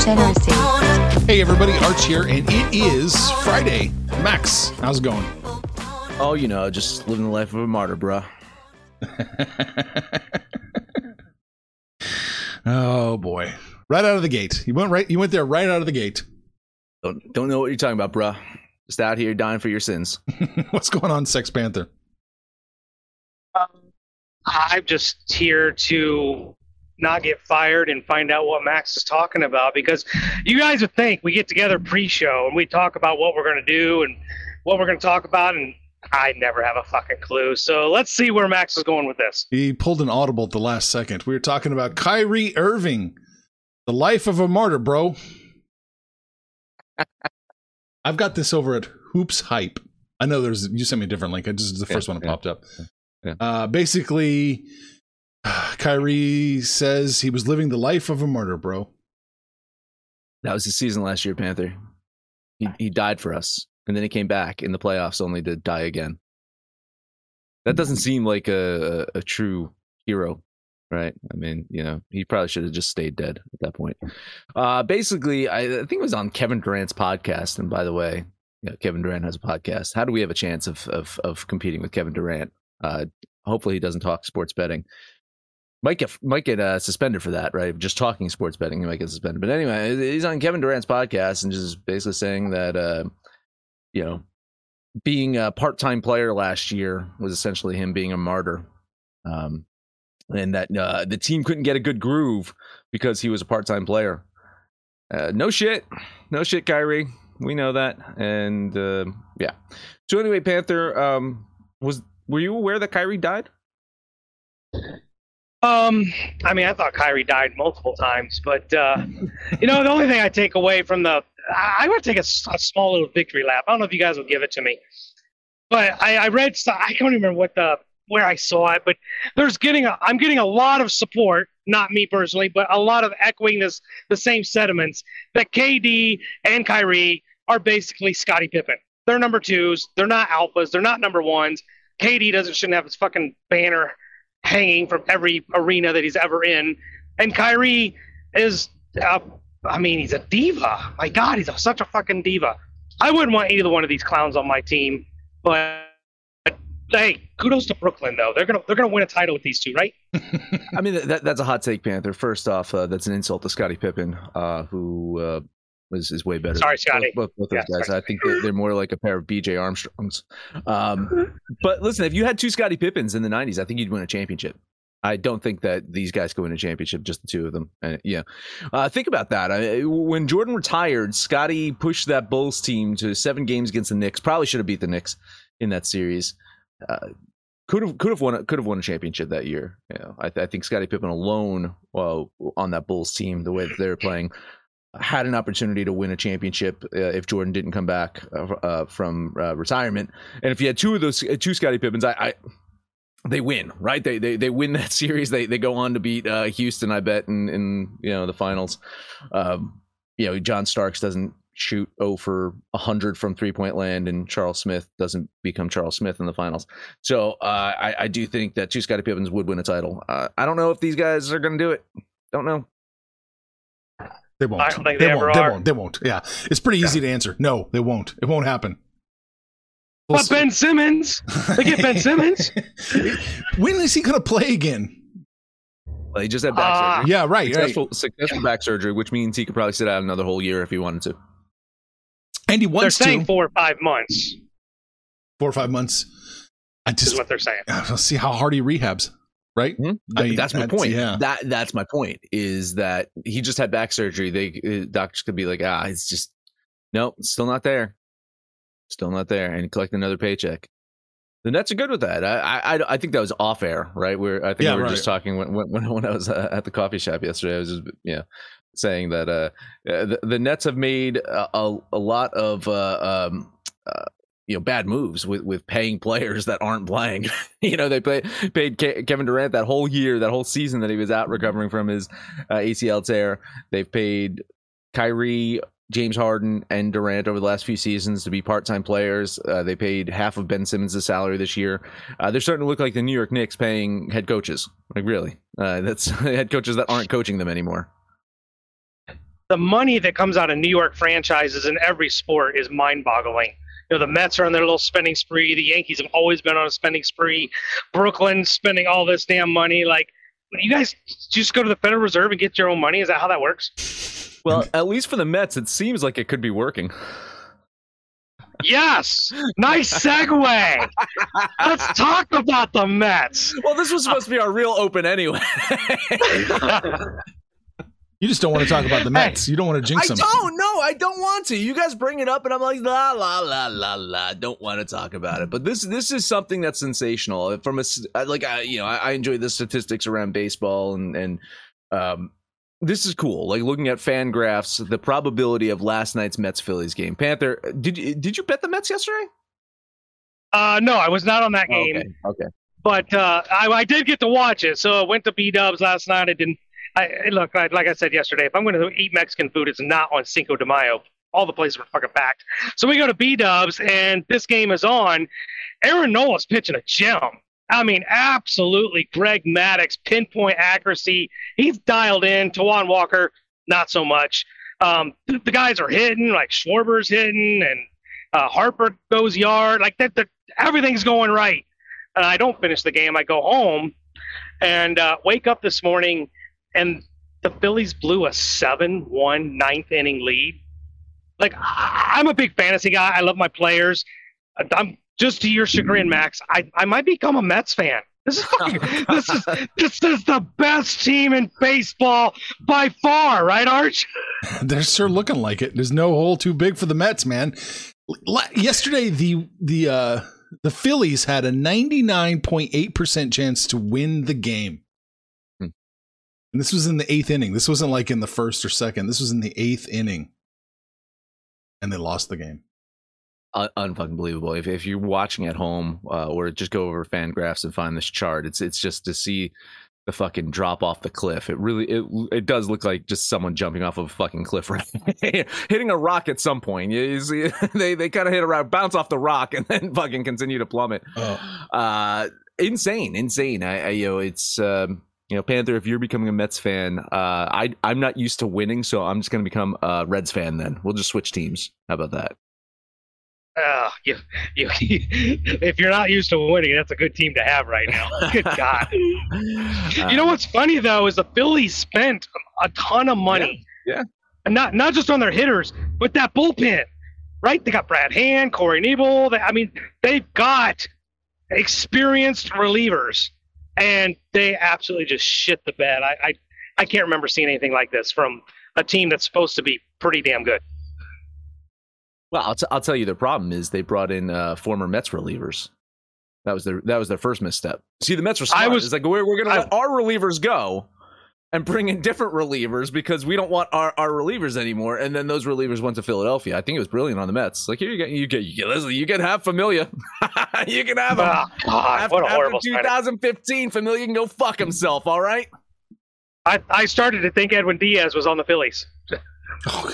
degeneracy. Hey everybody, Arch here, and it is Friday. Max, how's it going? Oh, you know, just living the life of a martyr, bruh. oh boy, right out of the gate. You went right. You went there right out of the gate. Don't don't know what you're talking about, bruh. Just out here dying for your sins. What's going on, Sex Panther? Um, I'm just here to not get fired and find out what Max is talking about because you guys would think we get together pre-show and we talk about what we're going to do and what we're going to talk about and I never have a fucking clue. So let's see where Max is going with this. He pulled an audible at the last second. We were talking about Kyrie Irving, the life of a martyr, bro. I've got this over at Hoops Hype. I know there's you sent me a different link. I just the first one that yeah, popped up. yeah. Uh, basically, Kyrie says he was living the life of a martyr, bro. That was his season last year, Panther. He he died for us, and then he came back in the playoffs only to die again. That doesn't seem like a a, a true hero, right? I mean, you know, he probably should have just stayed dead at that point. Uh, basically, I, I think it was on Kevin Durant's podcast. And by the way, yeah, Kevin Durant has a podcast. How do we have a chance of of of competing with Kevin Durant? Uh, hopefully, he doesn't talk sports betting. Might get might get uh, suspended for that, right? Just talking sports betting, he might get suspended. But anyway, he's on Kevin Durant's podcast and just basically saying that, uh, you know, being a part time player last year was essentially him being a martyr, um, and that uh, the team couldn't get a good groove because he was a part time player. Uh, no shit, no shit, Kyrie. We know that, and uh, yeah. So anyway, Panther, um, was were you aware that Kyrie died? Um, I mean, I thought Kyrie died multiple times, but uh, you know, the only thing I take away from the, I, I would take a small little victory lap. I don't know if you guys will give it to me, but I, I read, I can't remember what the where I saw it, but there's getting, a, I'm getting a lot of support, not me personally, but a lot of echoing this the same sentiments that KD and Kyrie are basically Scottie Pippen. They're number twos. They're not alphas. They're not number ones. KD doesn't shouldn't have his fucking banner hanging from every arena that he's ever in. And Kyrie is, uh, I mean, he's a diva. My God, he's a, such a fucking diva. I wouldn't want either one of these clowns on my team, but, hey, kudos to Brooklyn though. They're gonna they're gonna win a title with these two, right? I mean, that, that's a hot take, Panther. First off, uh, that's an insult to Scottie Pippen, uh, who uh, is, is way better. Sorry, Scottie. Both, both, both Yeah, those guys. sorry. I think they're, they're more like a pair of BJ Armstrongs. Um, but listen, if you had two Scottie Pippens in the '90s, I think you'd win a championship. I don't think that these guys could win a championship, just the two of them. And yeah, uh, think about that. I, when Jordan retired, Scottie pushed that Bulls team to seven games against the Knicks. Probably should have beat the Knicks in that series. Uh, could have could have won a- could have won a championship that year. You know, I, I think Scottie Pippen alone, well, on that Bulls team, the way that they're playing, had an opportunity to win a championship uh, if Jordan didn't come back uh, uh, from uh, retirement. And if you had two of those, uh, two Scottie Pippens, I, I they win, right? They they they win that series. They they go on to beat uh, Houston, I bet, in in you know the finals. Um, you know, John Starks doesn't shoot 0 for 100 from three point land, and Charles Smith doesn't become Charles Smith in the finals. So uh, I, I do think that two Scottie Pippens would win a title. Uh, I don't know if these guys are going to do it. Don't know. They won't. I don't think they, they won't. ever They are. won't. They won't. Yeah, it's pretty easy to answer. No, they won't. It won't happen. We'll But see. Ben Simmons, they get Ben Simmons. when is he going to play again? Well, he just had back Ah. surgery. Yeah, right. right. Successful, successful back surgery, which means he could probably sit out another whole year if he wanted to. And he wants to. They're saying to four or five months four or five months. I is just what they're saying. I'll see how hard he rehabs. Right. Hmm? I mean, that's my that's- point. yeah. That that's my point. Is that he just had back surgery? They uh, doctors could be like, ah, it's just no, it's still not there, still not there, and collect another paycheck. The Nets are good with that. I I, I think that was off air, right? Where I think Yeah, we were right. just talking when when when I was uh, at the coffee shop yesterday. I was just you know saying that uh, uh, the, the Nets have made a, a, a lot of uh, um, uh, you know bad moves with with paying players that aren't playing. you know they play, paid Ke- Kevin Durant that whole year, that whole season that he was out recovering from his uh, ACL tear. They've paid Kyrie. James Harden and Durant over the last few seasons to be part-time players. Uh, they paid half of Ben Simmons' salary this year. Uh, they're starting to look like the New York Knicks paying head coaches. Like really, uh, that's head coaches that aren't coaching them anymore. the money that comes out of New York franchises in every sport is mind-boggling. You know, the Mets are on their little spending spree. The Yankees have always been on a spending spree. Brooklyn spending all this damn money. Like, you guys just go to the Federal Reserve and get your own money. Is that how that works? Well, at least for the Mets, it seems like it could be working. Yes. Nice segue. Let's talk about the Mets. Well, this was supposed to be our real open anyway. You just don't want to talk about the Mets. You don't want to jinx them. I them. don't. No, I don't want to. You guys bring it up, and I'm like, la la la la la. Don't want to talk about it. But this this is something that's sensational. From a like, I you know, I, I enjoy the statistics around baseball, and and um, this is cool. Like looking at fan graphs, the probability of last night's Mets Phillies game. Panther, did you did you bet the Mets yesterday? Uh, no, I was not on that game. Okay. Okay. but uh, I, I did get to watch it. So I went to B Dubs last night. I didn't. I look, I, like I said yesterday, if I'm going to eat Mexican food, it's not on Cinco de Mayo. All the places were fucking packed. So we go to B Dubs, and this game is on. Aaron Nola's pitching a gem. I mean, absolutely. Greg Maddux, pinpoint accuracy. He's dialed in. Taijuan Walker, not so much. Um, the, the guys are hitting, like Schwarber's hitting, and uh, Harper goes yard. Like that, that, everything's going right and I don't finish the game. I go home and uh, wake up this morning, and the Phillies blew a 7 1 ninth inning lead. Like, I'm a big fantasy guy. I love my players. I'm just to your chagrin, Max. I, I might become a Mets fan. This is fucking, this is this is the best team in baseball by far, right, Arch? They're sure looking like it. There's no hole too big for the Mets, man. Yesterday, the the uh, the Phillies had a 99.8% chance to win the game. And this was in the eighth inning. This wasn't like in the first or second. This was in the eighth inning. And they lost the game. Un- unfucking believable. If if you're watching at home, uh, or just go over fan graphs and find this chart, it's it's just to see the fucking drop off the cliff. It really it it does look like just someone jumping off of a fucking cliff, right? Hitting a rock at some point. You, you see, they they kind of hit a rock, bounce off the rock, and then fucking continue to plummet. Oh. Uh, insane, insane. I, I you know it's. Um, you know, Panther. If you're becoming a Mets fan, uh, I I'm not used to winning, so I'm just gonna become a Reds fan. Then we'll just switch teams. How about that? Uh, you, you, if you're not used to winning, that's a good team to have right now. Good God. You know what's funny though is the Phillies spent a ton of money. Yeah, yeah. And not not just on their hitters, but that bullpen. Right? They got Brad Hand, Corey Knebel. They, I mean, they've got experienced relievers, and they absolutely just shit the bed. I, I I can't remember seeing anything like this from a team that's supposed to be pretty damn good. Well, I'll, t- I'll tell you the problem is they brought in uh, former Mets relievers. That was their that was their first misstep. See, the Mets were smart. I was- it's like we're, we're going to I- let our relievers go and bring in different relievers because we don't want our, our relievers anymore. And then those relievers went to Philadelphia. I think it was brilliant on the Mets. Like here you get you get you get listen, you can have Familia. you can have him. Oh, God, after, what a after horrible signing. 2015, Familia can go fuck himself. All right. I, I started to think Edwin Diaz was on the Phillies. Oh,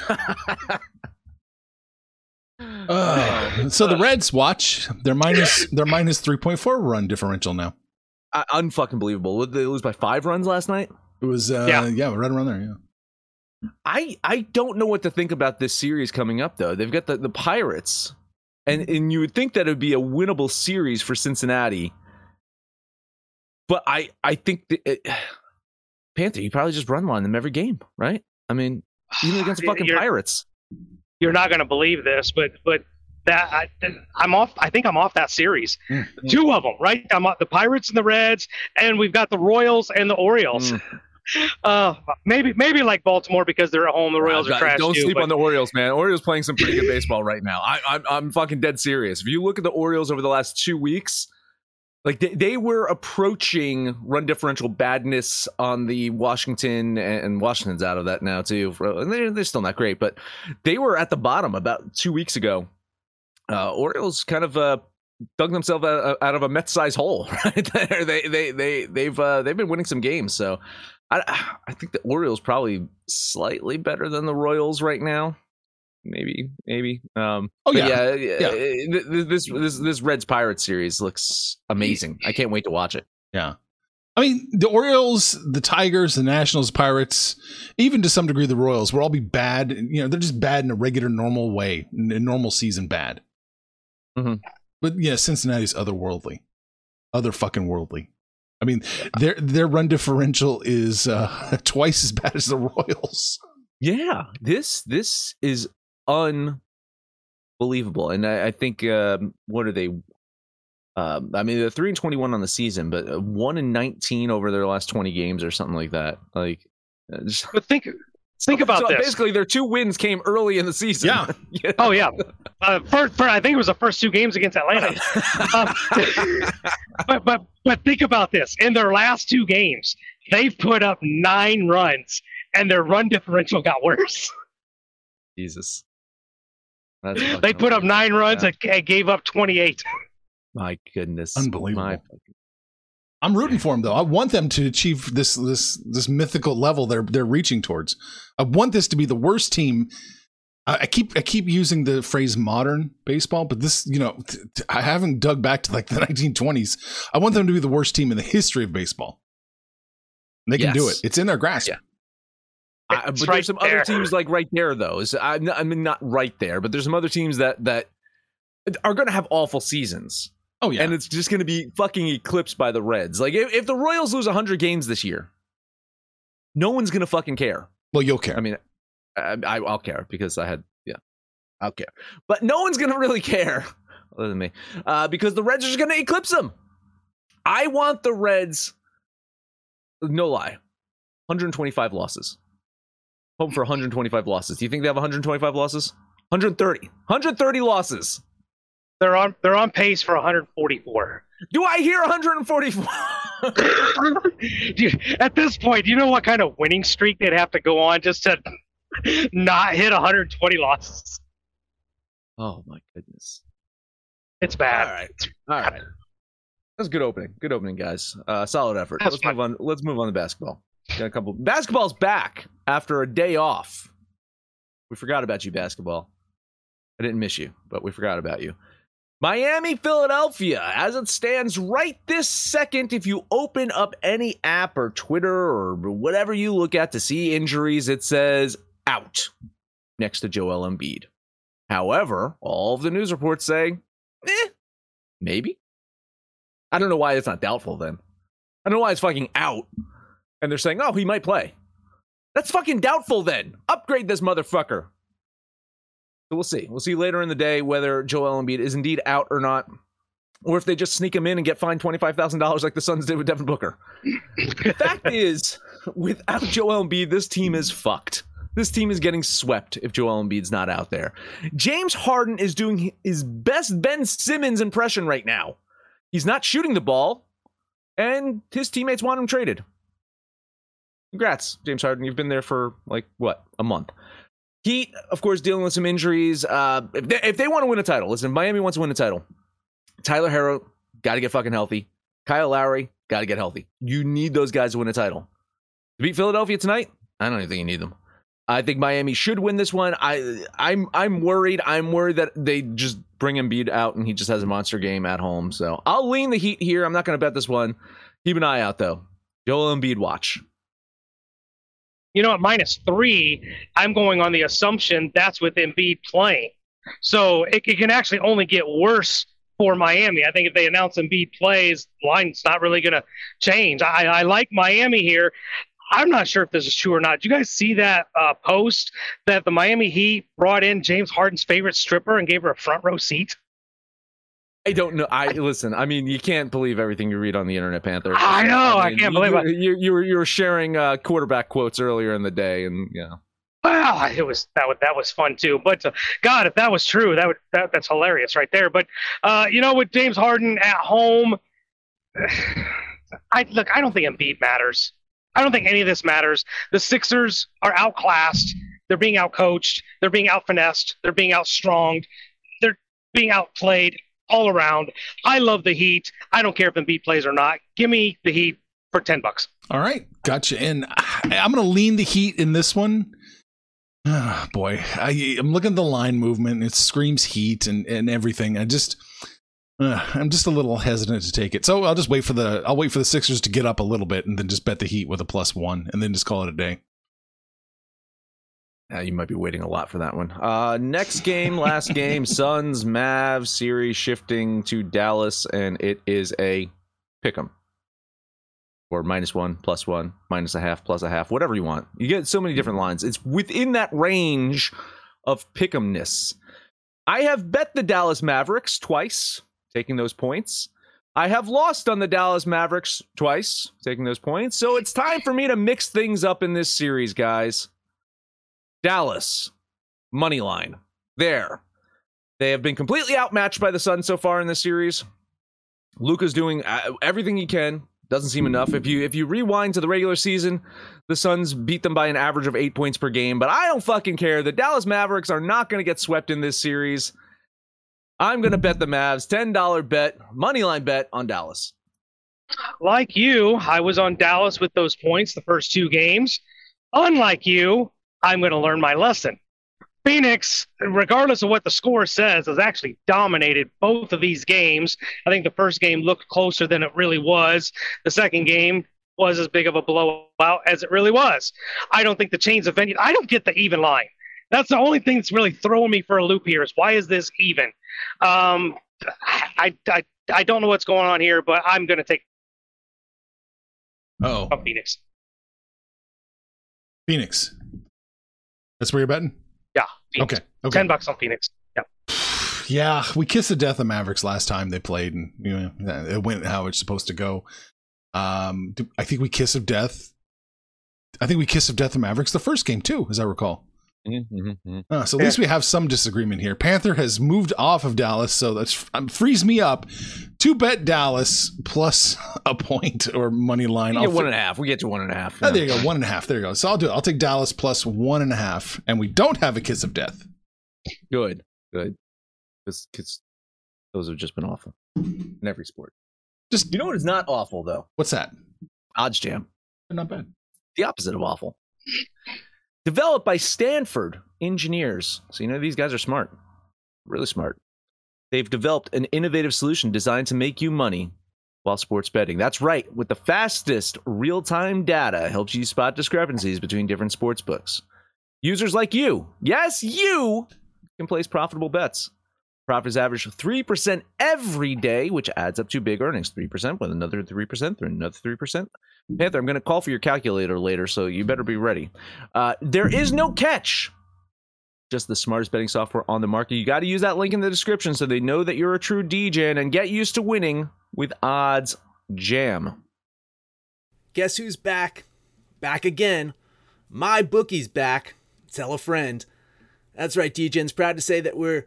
Uh, so the Reds watch. They're minus they're minus 3.4 run differential now. Uh, unfucking believable. Would they lose by five runs last night? It was uh, Yeah. yeah. right around there, yeah. I I don't know what to think about this series coming up though. They've got the, the Pirates, and and you would think that it would be a winnable series for Cincinnati, but I I think that it, Panther you probably just run on them every game, right? I mean, even against the fucking You're- Pirates. you're not going to believe this, but but that I, I'm off. I think I'm off that series. Mm. Two of them, right? I'm off the Pirates and the Reds, and we've got the Royals and the Orioles. Mm. Uh, maybe maybe like Baltimore because they're at home. The Royals are trash Don't too. sleep but- on the Orioles, man. Orioles playing some pretty good baseball right now. I, I'm I'm fucking dead serious. If you look at the Orioles over the last two weeks, like they, they were approaching run differential badness on the Washington, and Washington's out of that now too. And They're, they're still not great, but they were at the bottom about two weeks ago. Uh, Orioles kind of uh, dug themselves out, of a Mets-sized hole right there. They they they they've uh, they've been winning some games, so. I, I think the Orioles probably slightly better than the Royals right now. Maybe, maybe. Um, Oh, yeah. yeah, yeah. th- This this this Reds Pirates series looks amazing. I can't wait to watch it. Yeah. I mean, the Orioles, the Tigers, the Nationals, Pirates, even to some degree the Royals will all be bad. You know, they're just bad in a regular, normal way, in a normal season bad. Mhm. But yeah, Cincinnati's otherworldly, other fucking worldly. I mean, their their run differential is uh, twice as bad as the Royals. Yeah, this this is unbelievable, and I, I think um, what are they? Um, I mean, they're three and twenty-one on the season, but uh, one and nineteen over their last twenty games, or something like that. Like, uh, just- But think think about so this. Basically, their two wins came early in the season. Yeah. Yeah. Oh yeah, uh, first, first, I think it was the first two games against Atlanta. Um, but but but think about this. In their last two games, they've put up nine runs, and their run differential got worse. Jesus. That's They put up nine runs Yeah. and, and gave up twenty eight. My goodness. Unbelievable. My- I'm rooting for them though. I want them to achieve this this this mythical level they're they're reaching towards. I want this to be the worst team. I, I keep I keep using the phrase modern baseball, but this you know t- t- I haven't dug back to like the 1920s. I want them to be the worst team in the history of baseball. And they can do it. It's in their grasp. Yeah. I, but It's there's some there. other teams like right there though. Is I, I mean not right there, but there's some other teams that that are going to have awful seasons, Oh yeah. and it's just going to be fucking eclipsed by the Reds. Like if, if the Royals lose 100 games this year, no one's going to fucking care. well, you'll care. I mean, I, I, I'll care because I had yeah, I'll care, but no one's going to really care other than me uh, because the Reds are just going to eclipse them. I want the Reds. No lie, 125 losses. Home for 125 losses. Do you think they have 125 losses? 130. 130 losses. They're on they're on pace for 144. Do I hear 144? Dude, At this point, do you know what kind of winning streak they'd have to go on just to not hit 120 losses? oh my goodness. It's All bad. right. All right. That's a good opening. Good opening, guys. Uh, solid effort. That's let's move on. Let's move on to basketball. Got a couple. Basketball's back after a day off. We forgot about you, basketball. I didn't miss you, but we forgot about you. Miami, Philadelphia, as it stands right this second, if you open up any app or Twitter or whatever you look at to see injuries, it says out next to Joel Embiid. However, all of the news reports say, eh, maybe. I don't know why it's not doubtful then. I don't know why it's fucking out. And they're saying, oh, he might play. That's fucking doubtful then. Upgrade this motherfucker. So we'll see. We'll see later in the day whether Joel Embiid is indeed out or not. Or if they just sneak him in and get fined $25,000 like the Suns did with Devin Booker. the fact is, without Joel Embiid, this team is fucked. This team is getting swept if Joel Embiid's not out there. James Harden is doing his best Ben Simmons impression right now. He's not shooting the ball, and his teammates want him traded. Congrats, James Harden. You've been there for like what a month. Heat, of course, dealing with some injuries. Uh, if they, if they want to win a title, listen, Miami wants to win a title. Tyler Herro got to get fucking healthy. Kyle Lowry got to get healthy. You need those guys to win a title. To beat Philadelphia tonight, I don't even think you need them. I think Miami should win this one. I I'm I'm worried. I'm worried that they just bring Embiid out and he just has a monster game at home. So I'll lean the Heat here. I'm not going to bet this one. Keep an eye out though. Joel Embiid watch. You know, at minus three, I'm going on the assumption that's with Embiid playing. So it, it can actually only get worse for Miami. I think if they announce Embiid plays, line's not really going to change. I, I like Miami here. I'm not sure if this is true or not. Did you guys see that uh, post that the Miami Heat brought in James Harden's favorite stripper and gave her a front row seat? I don't know. I listen. I mean, you can't believe everything you read on the internet, Panther. I know, I can't you, believe it. you, you were you were sharing uh, quarterback quotes earlier in the day, and yeah. Wow, it was that was that was fun too. But uh, God, if that was true, that would that, that's hilarious right there. But uh, you know, with James Harden at home, I look. I don't think Embiid matters. I don't think any of this matters. The Sixers are outclassed. They're being outcoached. They're being outfinessed. They're being outstronged. They're being outplayed all around. I love the Heat. I don't care if Embiid plays or not. Give me the Heat for ten bucks. All right, gotcha. And I'm going to lean the Heat in this one. Ah, boy, I, I'm looking at the line movement. It screams Heat and and everything. I just Uh, I'm just a little hesitant to take it, so I'll just wait for the I'll wait for the Sixers to get up a little bit, and then just bet the Heat with a plus one, and then just call it a day. Yeah, you might be waiting a lot for that one. Uh, next game, last game, Suns Mavs series shifting to Dallas, and it is a pick 'em or minus one, plus one, minus a half, plus a half, whatever you want. You get so many different lines. It's within that range of pick 'emness. I have bet the Dallas Mavericks twice, taking those points. I have lost on the Dallas Mavericks twice, taking those points. So it's time for me to mix things up in this series, guys. Dallas, money line. There. They have been completely outmatched by the Suns so far in this series. Luka's doing uh, everything he can. Doesn't seem enough. If you if you rewind to the regular season, the Suns beat them by an average of eight points per game. But I don't fucking care. The Dallas Mavericks are not going to get swept in this series. I'm going to bet the Mavs. Ten dollar bet, money line bet on Dallas. Like you, I was on Dallas with those points the first two games. Unlike you, I'm going to learn my lesson. Phoenix, regardless of what the score says, has actually dominated both of these games. I think the first game looked closer than it really was. The second game was as big of a blowout as it really was. I don't think the chains of venue. I don't get the even line. That's the only thing that's really throwing me for a loop here. Is why is this even? Um, I, I I don't know what's going on here, but I'm going to take. Oh, Phoenix. Phoenix. That's where you're betting. Yeah. Phoenix. Okay. Okay. Ten bucks on Phoenix. Yeah. Yeah, we kissed the death of Mavericks last time they played, and you know it went how it's supposed to go. Um, I think we kiss of death. I think we kiss of death of Mavericks the first game too, as I recall. Mm-hmm, mm-hmm. Uh, so at least we have some disagreement here. Panther has moved off of Dallas, so that um, frees me up to bet Dallas plus a point or money line. You get one and a half. We get to one and a half. Oh, there you go, one and a half. There you go. So I'll do it. I'll take Dallas plus one and a half, and we don't have a kiss of death. Good, good. Because those have just been awful in every sport. Just you know what is not awful though. What's that? Odds Jam. Not bad. The opposite of awful. Developed by Stanford engineers. So, you know, these guys are smart, really smart. They've developed an innovative solution designed to make you money while sports betting. That's right. With the fastest real time data, helps you spot discrepancies between different sports books. Users like you, yes, you, can place profitable bets. Profits average 3% every day, which adds up to big earnings. 3% with another 3%, through another 3%. Panther, I'm going to call for your calculator later, so you better be ready. Uh, there is no catch. Just the smartest betting software on the market. You got to use that link in the description so they know that you're a true DJ and get used to winning with Odds Jam. Guess who's back? Back again. My bookie's back. Tell a friend. That's right, DJ's proud to say that we're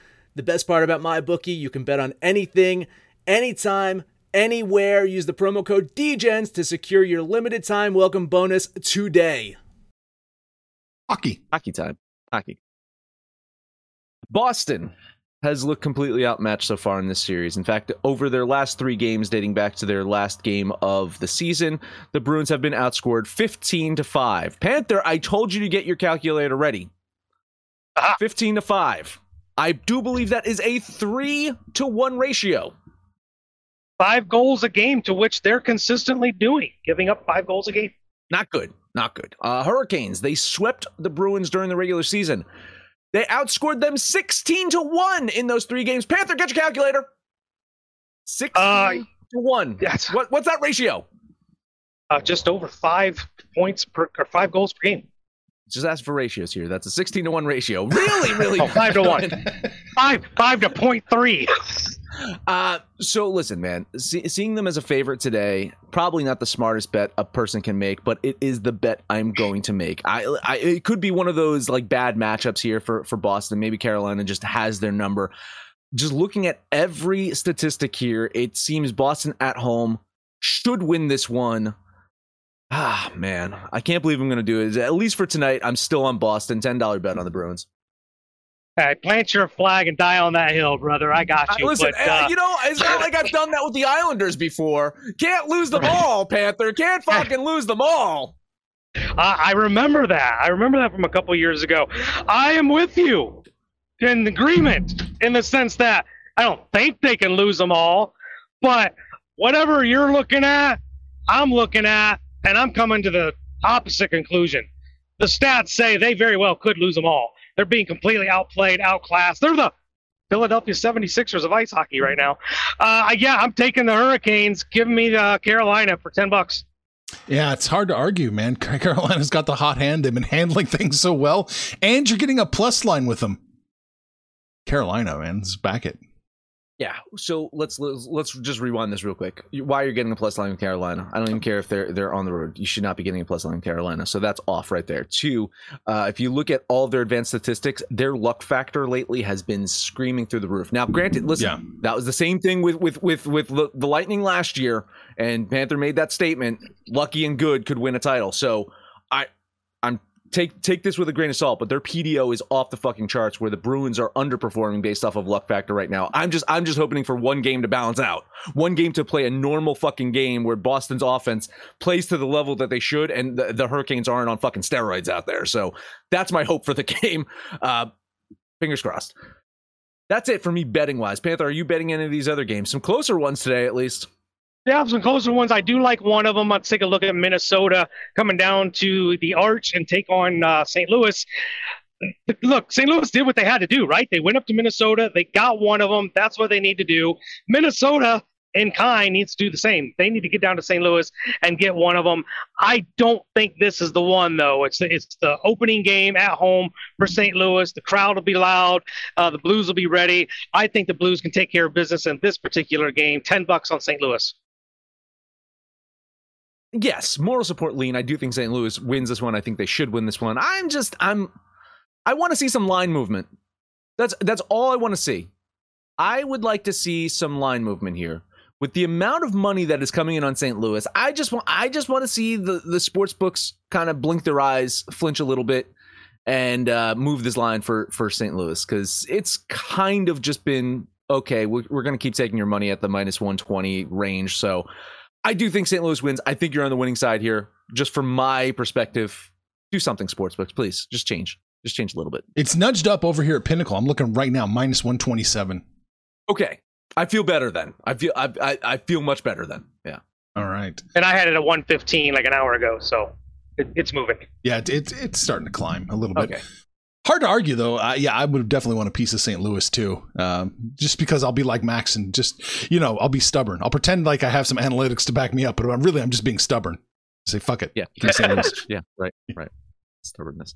The best part about my bookie, you can bet on anything, anytime, anywhere. Use the promo code DEGENS to secure your limited time welcome bonus today. Hockey. Hockey time. Hockey. Boston has looked completely outmatched so far in this series. In fact, over their last three games, dating back to their last game of the season, the Bruins have been outscored 15 to 5. Panther, I told you to get your calculator ready. Aha. 15 to 5. I do believe that is a three to one ratio. Five goals a game, to which they're consistently doing, giving up five goals a game. Not good. Not good. Uh, Hurricanes, they swept the Bruins during the regular season. They outscored them 16 to 1 in those three games. Panther, get your calculator. 16 Uh, to one. Yes. What, what's that ratio? Uh, just over five points per or five goals per game. Just ask for ratios here. That's a 16 to 1 ratio. Really, really. Oh, five to one. Five five to point three. Uh, so listen, man, see, seeing them as a favorite today, probably not the smartest bet a person can make, but it is the bet I'm going to make. I, I it could be one of those like bad matchups here for for Boston. Maybe Carolina just has their number. Just looking at every statistic here, it seems Boston at home should win this one. Ah, man, I can't believe I'm going to do it. At least for tonight, I'm still on Boston. Ten dollar bet on the Bruins. Hey, plant your flag and die on that hill, brother. I got you. Listen, but, uh, uh, you know, it's not like I've done that with the Islanders before. Can't lose them all, Panther. Can't fucking lose them all. I, I remember that. I remember that from a couple years ago. I am with you in agreement in the sense that I don't think they can lose them all, but whatever you're looking at, I'm looking at, and I'm coming to the opposite conclusion. The stats say they very well could lose them all. They're being completely outplayed, outclassed. They're the Philadelphia 76ers of ice hockey right now. Uh, yeah, I'm taking the Hurricanes. Give me the Carolina for 10 bucks. Yeah, it's hard to argue, man. Carolina's got the hot hand. They've been handling things so well, and you're getting a plus line with them. Carolina, man, let's back it. Yeah. So let's, let's just rewind this real quick. Why you're getting a plus line with Carolina? I don't even care if they're they're on the road. You should not be getting a plus line in Carolina. So that's off right there. Two, uh, if you look at all their advanced statistics, their luck factor lately has been screaming through the roof. Now, granted, listen, Yeah. that was the same thing with with with with the, the Lightning last year, and Panther made that statement: lucky and good could win a title. So I I'm take take this with a grain of salt, but their PDO is off the fucking charts where the Bruins are underperforming based off of luck factor right now. I'm just I'm just hoping for one game to balance out. One game to play a normal fucking game where Boston's offense plays to the level that they should and the, the Hurricanes aren't on fucking steroids out there. So that's my hope for the game. Uh fingers crossed. That's it for me betting wise. Panther, are you betting any of these other games? Some closer ones today at least. Yeah, some closer ones. I do like one of them. Let's take a look at Minnesota coming down to the Arch and take on uh, St. Louis. Look, St. Louis did what they had to do, right? They went up to Minnesota. They got one of them. That's what they need to do. Minnesota in kind needs to do the same. They need to get down to St. Louis and get one of them. I don't think this is the one though. It's the, it's the opening game at home for St. Louis. The crowd will be loud. Uh, the Blues will be ready. I think the Blues can take care of business in this particular game. Ten bucks on St. Louis. Yes, moral support lean. I do think St. Louis wins this one. I think they should win this one. I'm just I'm I want to see some line movement. That's that's all I want to see. I would like to see some line movement here. With the amount of money that is coming in on St. Louis, I just want I just want to see the the sports books kind of blink their eyes, flinch a little bit, and uh, move this line for for St. Louis because it's kind of just been okay. We're, we're going to keep taking your money at the minus one twenty range. So I do think St. Louis wins. I think you're on the winning side here. Just from my perspective, do something sportsbooks, please. Just change. Just change a little bit. It's nudged up over here at Pinnacle. I'm looking right now, minus 127. Okay. I feel better then. I feel I I, I feel much better then. Yeah. All right. And I had it at 115 like an hour ago, so it, it's moving. Yeah, it, it's it's starting to climb a little bit. Okay. Hard to argue though. Uh, yeah, I would definitely want a piece of St. Louis too. Um, just because I'll be like Max and just you know I'll be stubborn. I'll pretend like I have some analytics to back me up, but I'm really I'm just being stubborn. Say fuck it. Yeah. St. Louis. yeah. Right. Right. Stubbornness.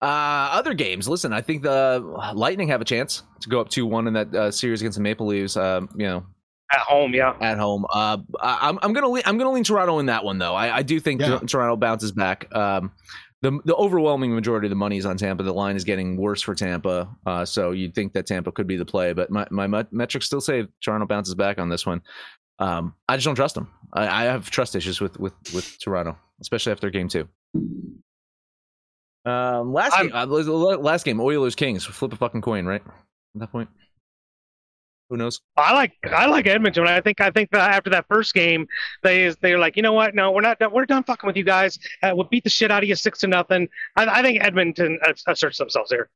Uh, other games. Listen, I think the Lightning have a chance to go up two one in that uh, series against the Maple Leafs. Um, you know, At home, yeah. at home. Uh, I, I'm I'm gonna lean, I'm gonna lean Toronto in that one though. I, I do think Yeah. Toronto bounces back. Um, the the overwhelming majority of the money is on Tampa. The line is getting worse for Tampa, uh, so you'd think that Tampa could be the play. But my my met- metrics still say Toronto bounces back on this one. Um, I just don't trust them. I, I have trust issues with with with Toronto, especially after game two. Um, last I'm- game, uh, last game, Oilers Kings. Flip a fucking coin, right? At that point, who knows? I like I like Edmonton. I think I think that after that first game, they they're like, you know what? No, we're not. done. We're done fucking with you guys. Uh, we'll beat the shit out of you six to nothing. I, I think Edmonton asserts themselves here.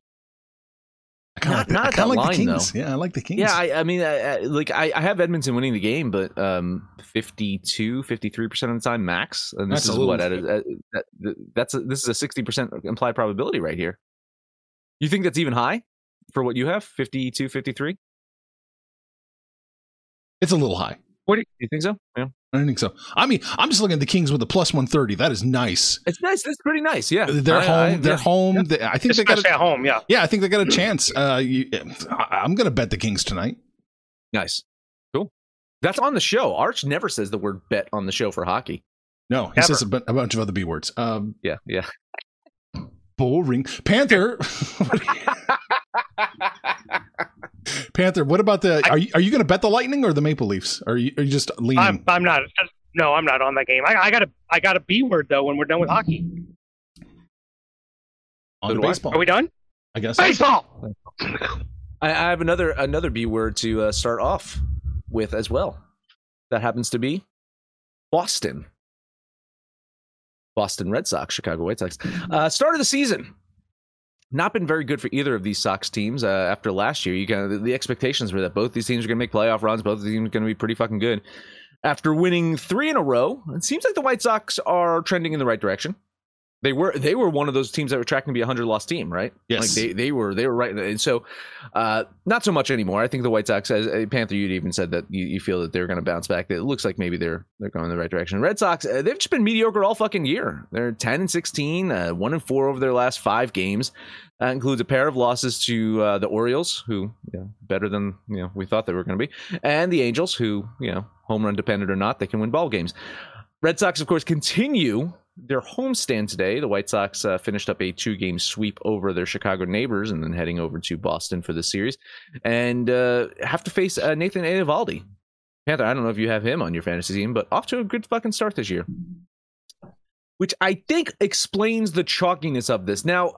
I kind Not- of not like, at the, that kinda like the line, Kings. Yeah, I like the Kings. Yeah, I, I mean, I, I, like I, I have Edmonton winning the game, but um, 52, 53 percent of the time max, and this That's is little- what at a, at, that, that's a, this is a sixty percent implied probability right here. You think that's even high for what you have? 52, 53? It's a little high. What do you think so? Yeah. I don't think so. I mean, I'm just looking at the Kings with a plus 130. That is nice. It's nice. That's pretty nice. Yeah. They're I- home. I- they're yeah. home. They- I think they got a, at home, yeah. Yeah, I think they got a chance. Uh, you, I, I'm going to bet the Kings tonight. Nice. Cool. That's on the show. Arch never says the word bet on the show for hockey. No, he Never. says a, bunch of other B words. Um, Yeah. Yeah. boring. Panther. Panther. What about the? Are you are you going to bet the Lightning or the Maple Leafs? Are you are you just leaning? I'm, I'm not. No, I'm not on that game. I, I got a I got a B word though when we're done with hockey. on so to I. baseball? Are we done? I guess. Baseball. I, I have another another B word to uh, start off with as well. That happens to be Boston. Boston Red Sox, Chicago White Sox. Uh, start of the season. Not been very good for either of these Sox teams. Uh, after last year, you kind of, the, expectations were that both these teams are going to make playoff runs. Both of these teams are going to be pretty fucking good. After winning three in a row, it seems like the White Sox are trending in the right direction. They were they were one of those teams that were tracking to be a hundred loss team, right? Yes. Like they, they were they were right, and so uh, not so much anymore. I think the White Sox, as uh, Panther, you'd even said that you, you feel that they're going to bounce back. It looks like maybe they're they're going in the right direction. Red Sox, uh, they've just been mediocre all fucking year. They're ten and sixteen, uh, one and four over their last five games. That includes a pair of losses to uh, the Orioles, who you know, better than you know we thought they were going to be, and the Angels, who you know home run dependent or not, they can win ball games. Red Sox, of course, continue their homestand today. The White Sox uh, finished up a two game sweep over their Chicago neighbors and then heading over to Boston for the series and uh, have to face uh, Nathan Eovaldi. Panther, I don't know if you have him on your fantasy team, but off to a good fucking start this year. Which I think explains the chalkiness of this. Now,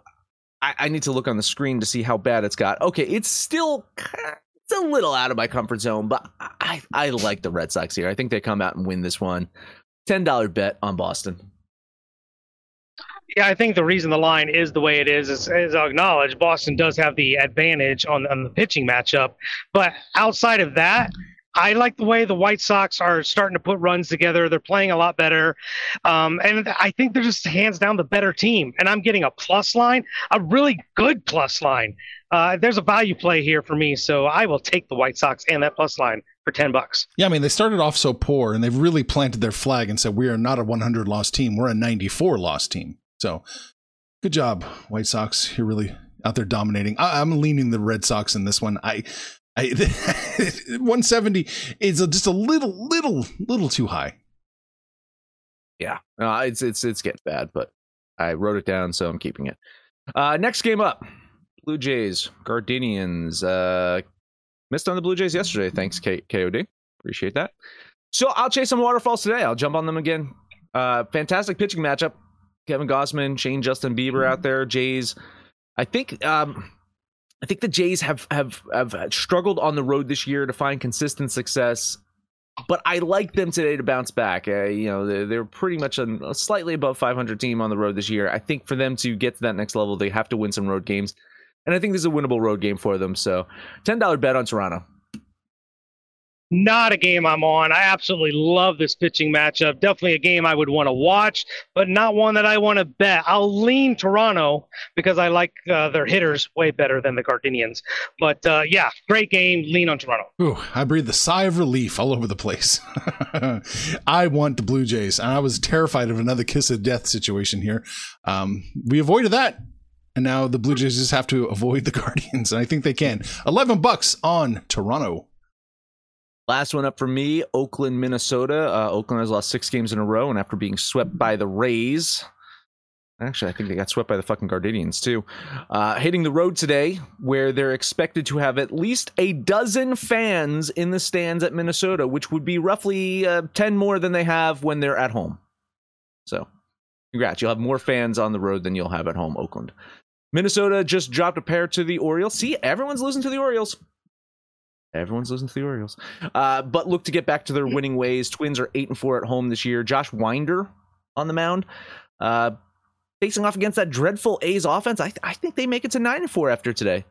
I, I need to look on the screen to see how bad it's got. Okay, it's still it's a little out of my comfort zone, but I, I like the Red Sox here. I think they come out and win this one. $10 bet on Boston. Yeah, I think the reason the line is the way it is is, is I'll acknowledge Boston does have the advantage on, on the pitching matchup. But outside of that, I like the way the White Sox are starting to put runs together. They're playing a lot better. Um, and I think they're just hands down the better team. And I'm getting a plus line, a really good plus line. Uh, there's a value play here for me. So I will take the White Sox and that plus line for 10 bucks. Yeah, I mean, they started off so poor and they've really planted their flag and said, we are not a 100 loss team. We're a 94 loss team. So good job, White Sox. You're really out there dominating. I, I'm leaning the Red Sox in this one. I, I 170 is just a little, little, little too high. Yeah, uh, it's it's it's getting bad, but I wrote it down, so I'm keeping it. Uh, next game up, Blue Jays, Gardenians. Uh, missed on the Blue Jays yesterday. Thanks, K- KOD. Appreciate that. So I'll chase some waterfalls today. I'll jump on them again. Uh, fantastic pitching matchup. Kevin Gausman, Shane Justin Bieber out there. Jays. I think um, I think the Jays have have have struggled on the road this year to find consistent success but I like them today to bounce back. Uh, you know, they're, they're pretty much a, a slightly above 500 team on the road this year. I think for them to get to that next level, they have to win some road games, and I think this is a winnable road game for them. So, ten dollar bet on Toronto. Not a game I'm on. I absolutely love this pitching matchup. Definitely a game I would want to watch, but not one that I want to bet. I'll lean Toronto because I like uh, their hitters way better than the Gardenians. But uh, yeah, great game. Lean on Toronto. Ooh, I breathed a sigh of relief all over the place. I want the Blue Jays, and I was terrified of another kiss of death situation here. Um, we avoided that, and now the Blue Jays just have to avoid the Guardians, and I think they can. Eleven bucks on Toronto. Last one up for me, Oakland, Minnesota. Uh, Oakland has lost six games in a row, and after being swept by the Rays, actually, I think they got swept by the fucking Gardenians too. Uh, hitting the road today, where they're expected to have at least a dozen fans in the stands at Minnesota, which would be roughly uh, ten more than they have when they're at home. So, congrats! You'll have more fans on the road than you'll have at home, Oakland. Minnesota just dropped a pair to the Orioles. See, everyone's losing to the Orioles. Everyone's losing to the Orioles, uh, but look to get back to their winning ways. Twins are eight and four at home this year. Josh Winder on the mound, uh, facing off against that dreadful A's offense. I, I think they make it to nine and four after today.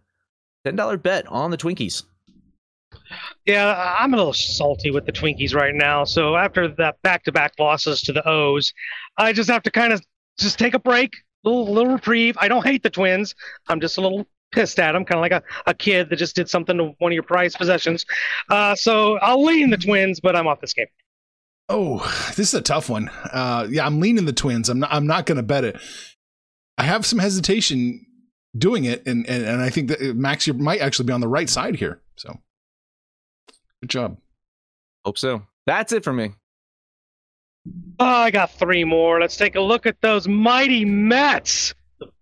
Ten dollar bet on the Twinkies. Yeah, I'm a little salty with the Twinkies right now. So after that back-to-back losses to the O's, I just have to kind of just take a break, little little reprieve. I don't hate the Twins. I'm just a little pissed at him, kind of like a, a kid that just did something to one of your prized possessions. Uh, so I'll lean the Twins, but I'm off this game. Oh, this is a tough one. Uh, yeah, I'm leaning the Twins. I'm not. I'm not going to bet it. I have some hesitation doing it, and and, and I think that uh, Max you might actually be on the right side here. So, good job. Hope so. That's it for me. Oh, I got three more. Let's take a look at those mighty Mets.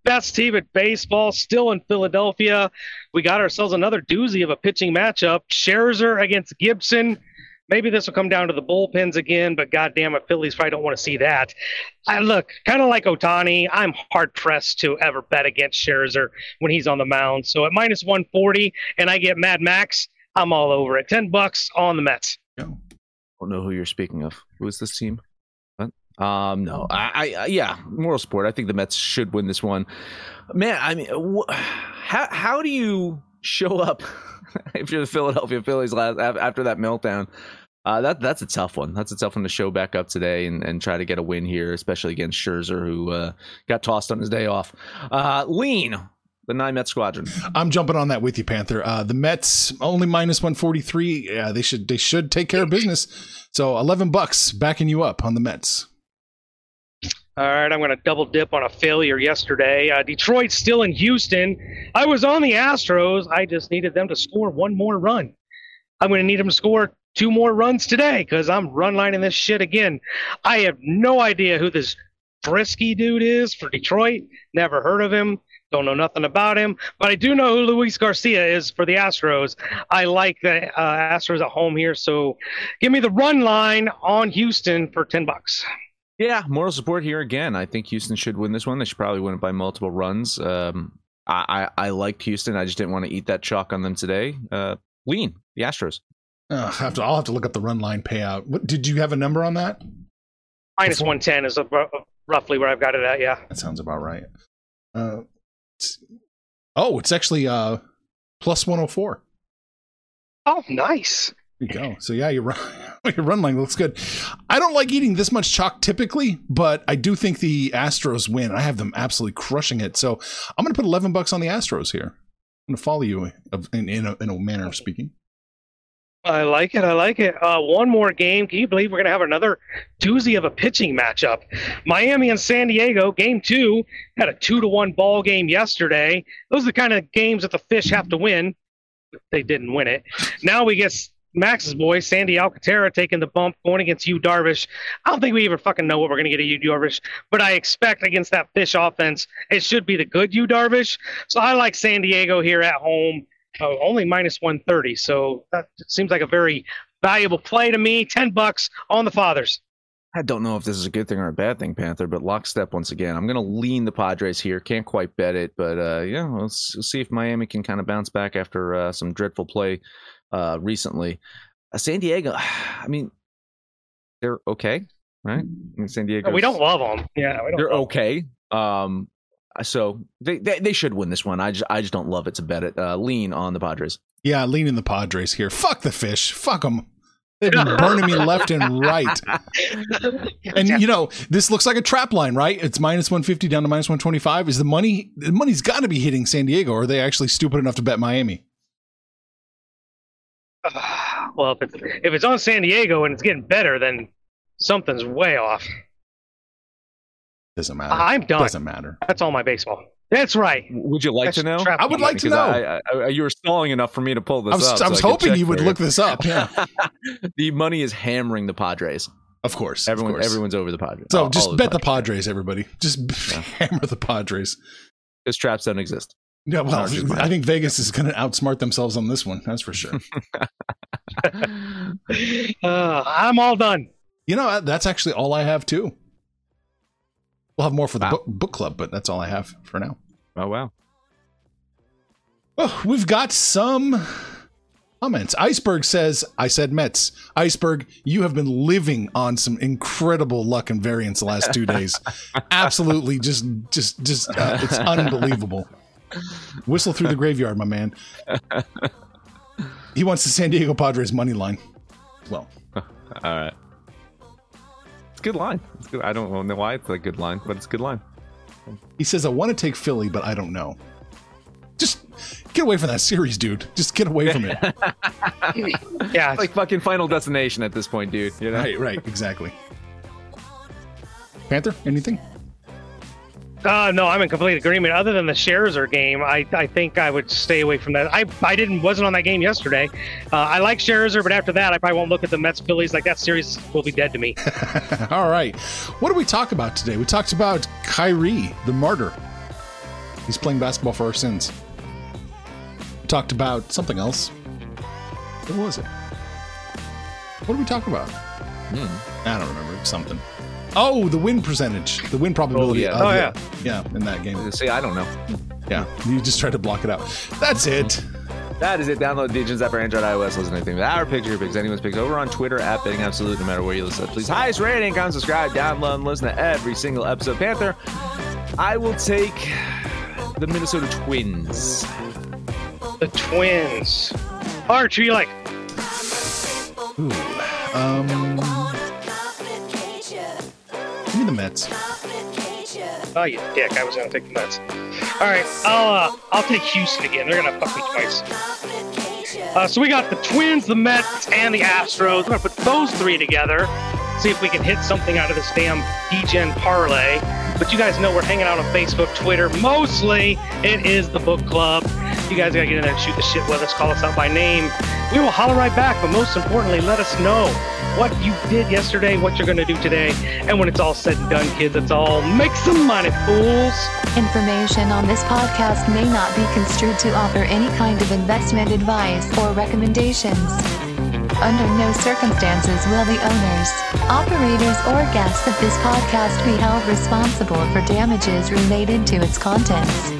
The best team at baseball, still in Philadelphia. We got ourselves another doozy of a pitching matchup. Scherzer against Gibson. Maybe this will come down to the bullpens again, but goddamn it, Phillies probably don't want to see that. I look kind of like Ohtani. I'm hard pressed to ever bet against Scherzer when he's on the mound. So at minus 140, and I get Mad Max, I'm all over it. Ten bucks on the Mets. Don't know who you're speaking of. Who is this team? Um, no, I, I, yeah, moral support. I think the Mets should win this one. Man, I mean, wh- how how do you show up if you're the Philadelphia Phillies last after that meltdown? Uh, that that's a tough one. That's a tough one to show back up today and, and try to get a win here, especially against Scherzer, who uh, got tossed on his day off. Uh, lean the nine Mets squadron. I'm jumping on that with you, Panther. Uh, the Mets only minus 143. Yeah, they should they should take care of business. So 11 bucks backing you up on the Mets. All right, I'm going to double dip on a failure yesterday. Uh, Detroit's still in Houston. I was on the Astros. I just needed them to score one more run. I'm going to need them to score two more runs today because I'm run lining this shit again. I have no idea who this Brieske dude is for Detroit. Never heard of him. Don't know nothing about him, but I do know who Luis Garcia is for the Astros. I like the uh, Astros at home here, so give me the run line on Houston for ten bucks. Yeah, moral support here again. I think Houston should win this one. They should probably win it by multiple runs. Um, I, I, I liked Houston. I just didn't want to eat that chalk on them today. Uh, lean the Astros. Uh, I have to. I'll have to look up the run line payout. What did you have a number on that? Minus one ten is a, roughly where I've got it at. Yeah, that sounds about right. Uh, it's, oh, it's actually uh plus one hundred oh four. Oh, nice. You go. So yeah, your run, your run line looks good. I don't like eating this much chalk typically, but I do think the Astros win. I have them absolutely crushing it. So I'm going to put 11 bucks on the Astros here. I'm going to follow you in, in, a, in a manner of speaking. I like it. I like it. Uh, one more game. Can you believe we're going to have another doozy of a pitching matchup? Miami and San Diego, game two, had a two to one ball game yesterday. Those are the kind of games that the fish have to win. They didn't win it. Now we get Max's boy, Sandy Alcantara, taking the bump, going against Yu Darvish. I don't think we even fucking know what we're going to get at Yu Darvish, but I expect against that fish offense, it should be the good Yu Darvish. So I like San Diego here at home, uh, only minus 130. So that seems like a very valuable play to me. 10 bucks on the Fathers. I don't know if this is a good thing or a bad thing, Panther, but lockstep once again. I'm going to lean the Padres here. Can't quite bet it, but uh, yeah, let's, let's see if Miami can kind of bounce back after uh, some dreadful play uh, recently. Uh, San Diego, I mean, they're okay, right? I mean, San Diego. We don't love them. Yeah, they're okay. Um, so they, they, they should win this one. I just I just don't love it to bet it. Uh, lean on the Padres. Yeah, leaning the Padres here. Fuck the fish. Fuck them. They've been burning me left and right. And you know, this looks like a trap line, right? It's minus 150 down to minus 125. Is the money the money's got to be hitting San Diego or are they actually stupid enough to bet Miami? well, if it's if it's on San Diego and it's getting better, then something's way off. Doesn't matter. I'm done. Doesn't matter. That's all my baseball. That's right. Would you like That's to know? I would like to know. I, I, you were stalling enough for me to pull this I was, up. I was so hoping check you would for look this up. Yeah, the money is hammering the Padres. of course. Everyone, of course. everyone's over the Padres. So All- just all of bet the Padres, everybody. Just Yeah. hammer the Padres. Because traps don't exist. Yeah, well, I think Vegas is going to outsmart themselves on this one. That's for sure. Uh, I'm all done. you know, that's actually all I have too. We'll have more for the Wow. book, book club, but that's all I have for now. oh wow. Oh, we've got some comments. Iceberg says, I said Mets. Iceberg, you have been living on some incredible luck and variance the last two days. Absolutely, just, just, just, uh, it's unbelievable. Whistle through the graveyard, my man. He wants the San Diego Padres money line. Well, All right. It's a good line. It's good. I don't know why it's a good line, but it's a good line. he says, I want to take Philly, but I don't know. Just get away from that series, dude. Just get away from it. Yeah, It's like fucking Final Destination at this point, dude. You know? right, right, exactly. Panther, anything? Uh, no, I'm in complete agreement. Other than the Scherzer game, I, I think I would stay away from that. I, I didn't wasn't on that game yesterday. Uh, I like Scherzer, but after that, I probably won't look at the Mets Phillies. Like that series will be dead to me. All right. What did we talk about today? We talked about Kyrie, the martyr. He's playing basketball for our sins. We talked about something else. What was it? What did we talk about? I don't remember. Something. Oh, the win percentage, the win probability. yeah. of Oh, it. yeah. yeah, in that game. See, I don't know. Yeah, you just try to block it out. That's it. That is it. Download the Degens app for Android, iOS. Listen to anything with our picture, picks, anyone's picks over on Twitter at Betting Absolute. No matter where you listen, please highest rating, comment, subscribe, download, and listen to every single episode. Panther, I will take the Minnesota Twins. The Twins. Arch, who you like? Ooh. Um, give me the Mets. Oh, you dick! I was gonna take the Mets. All right, I'll uh, I'll take Houston again. They're gonna fuck me twice. Uh, so we got the Twins, the Mets, and the Astros. We're gonna put those three together. See if we can hit something out of this damn Degen parlay. But you guys know we're hanging out on Facebook, Twitter. Mostly, it is the book club. You guys gotta get in there and shoot the shit with us. Call us out by name. We will holler right back. But most importantly, let us know what you did yesterday, what you're gonna do today, and when it's all said and done, kids, it's all make some money, fools. Information on this podcast may not be construed to offer any kind of investment advice or recommendations. Under no circumstances will the owners, operators, or guests of this podcast be held responsible for damages related to its contents.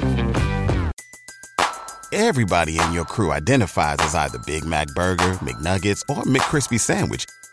Everybody in your crew identifies as either Big Mac Burger, McNuggets, or McCrispy Sandwich.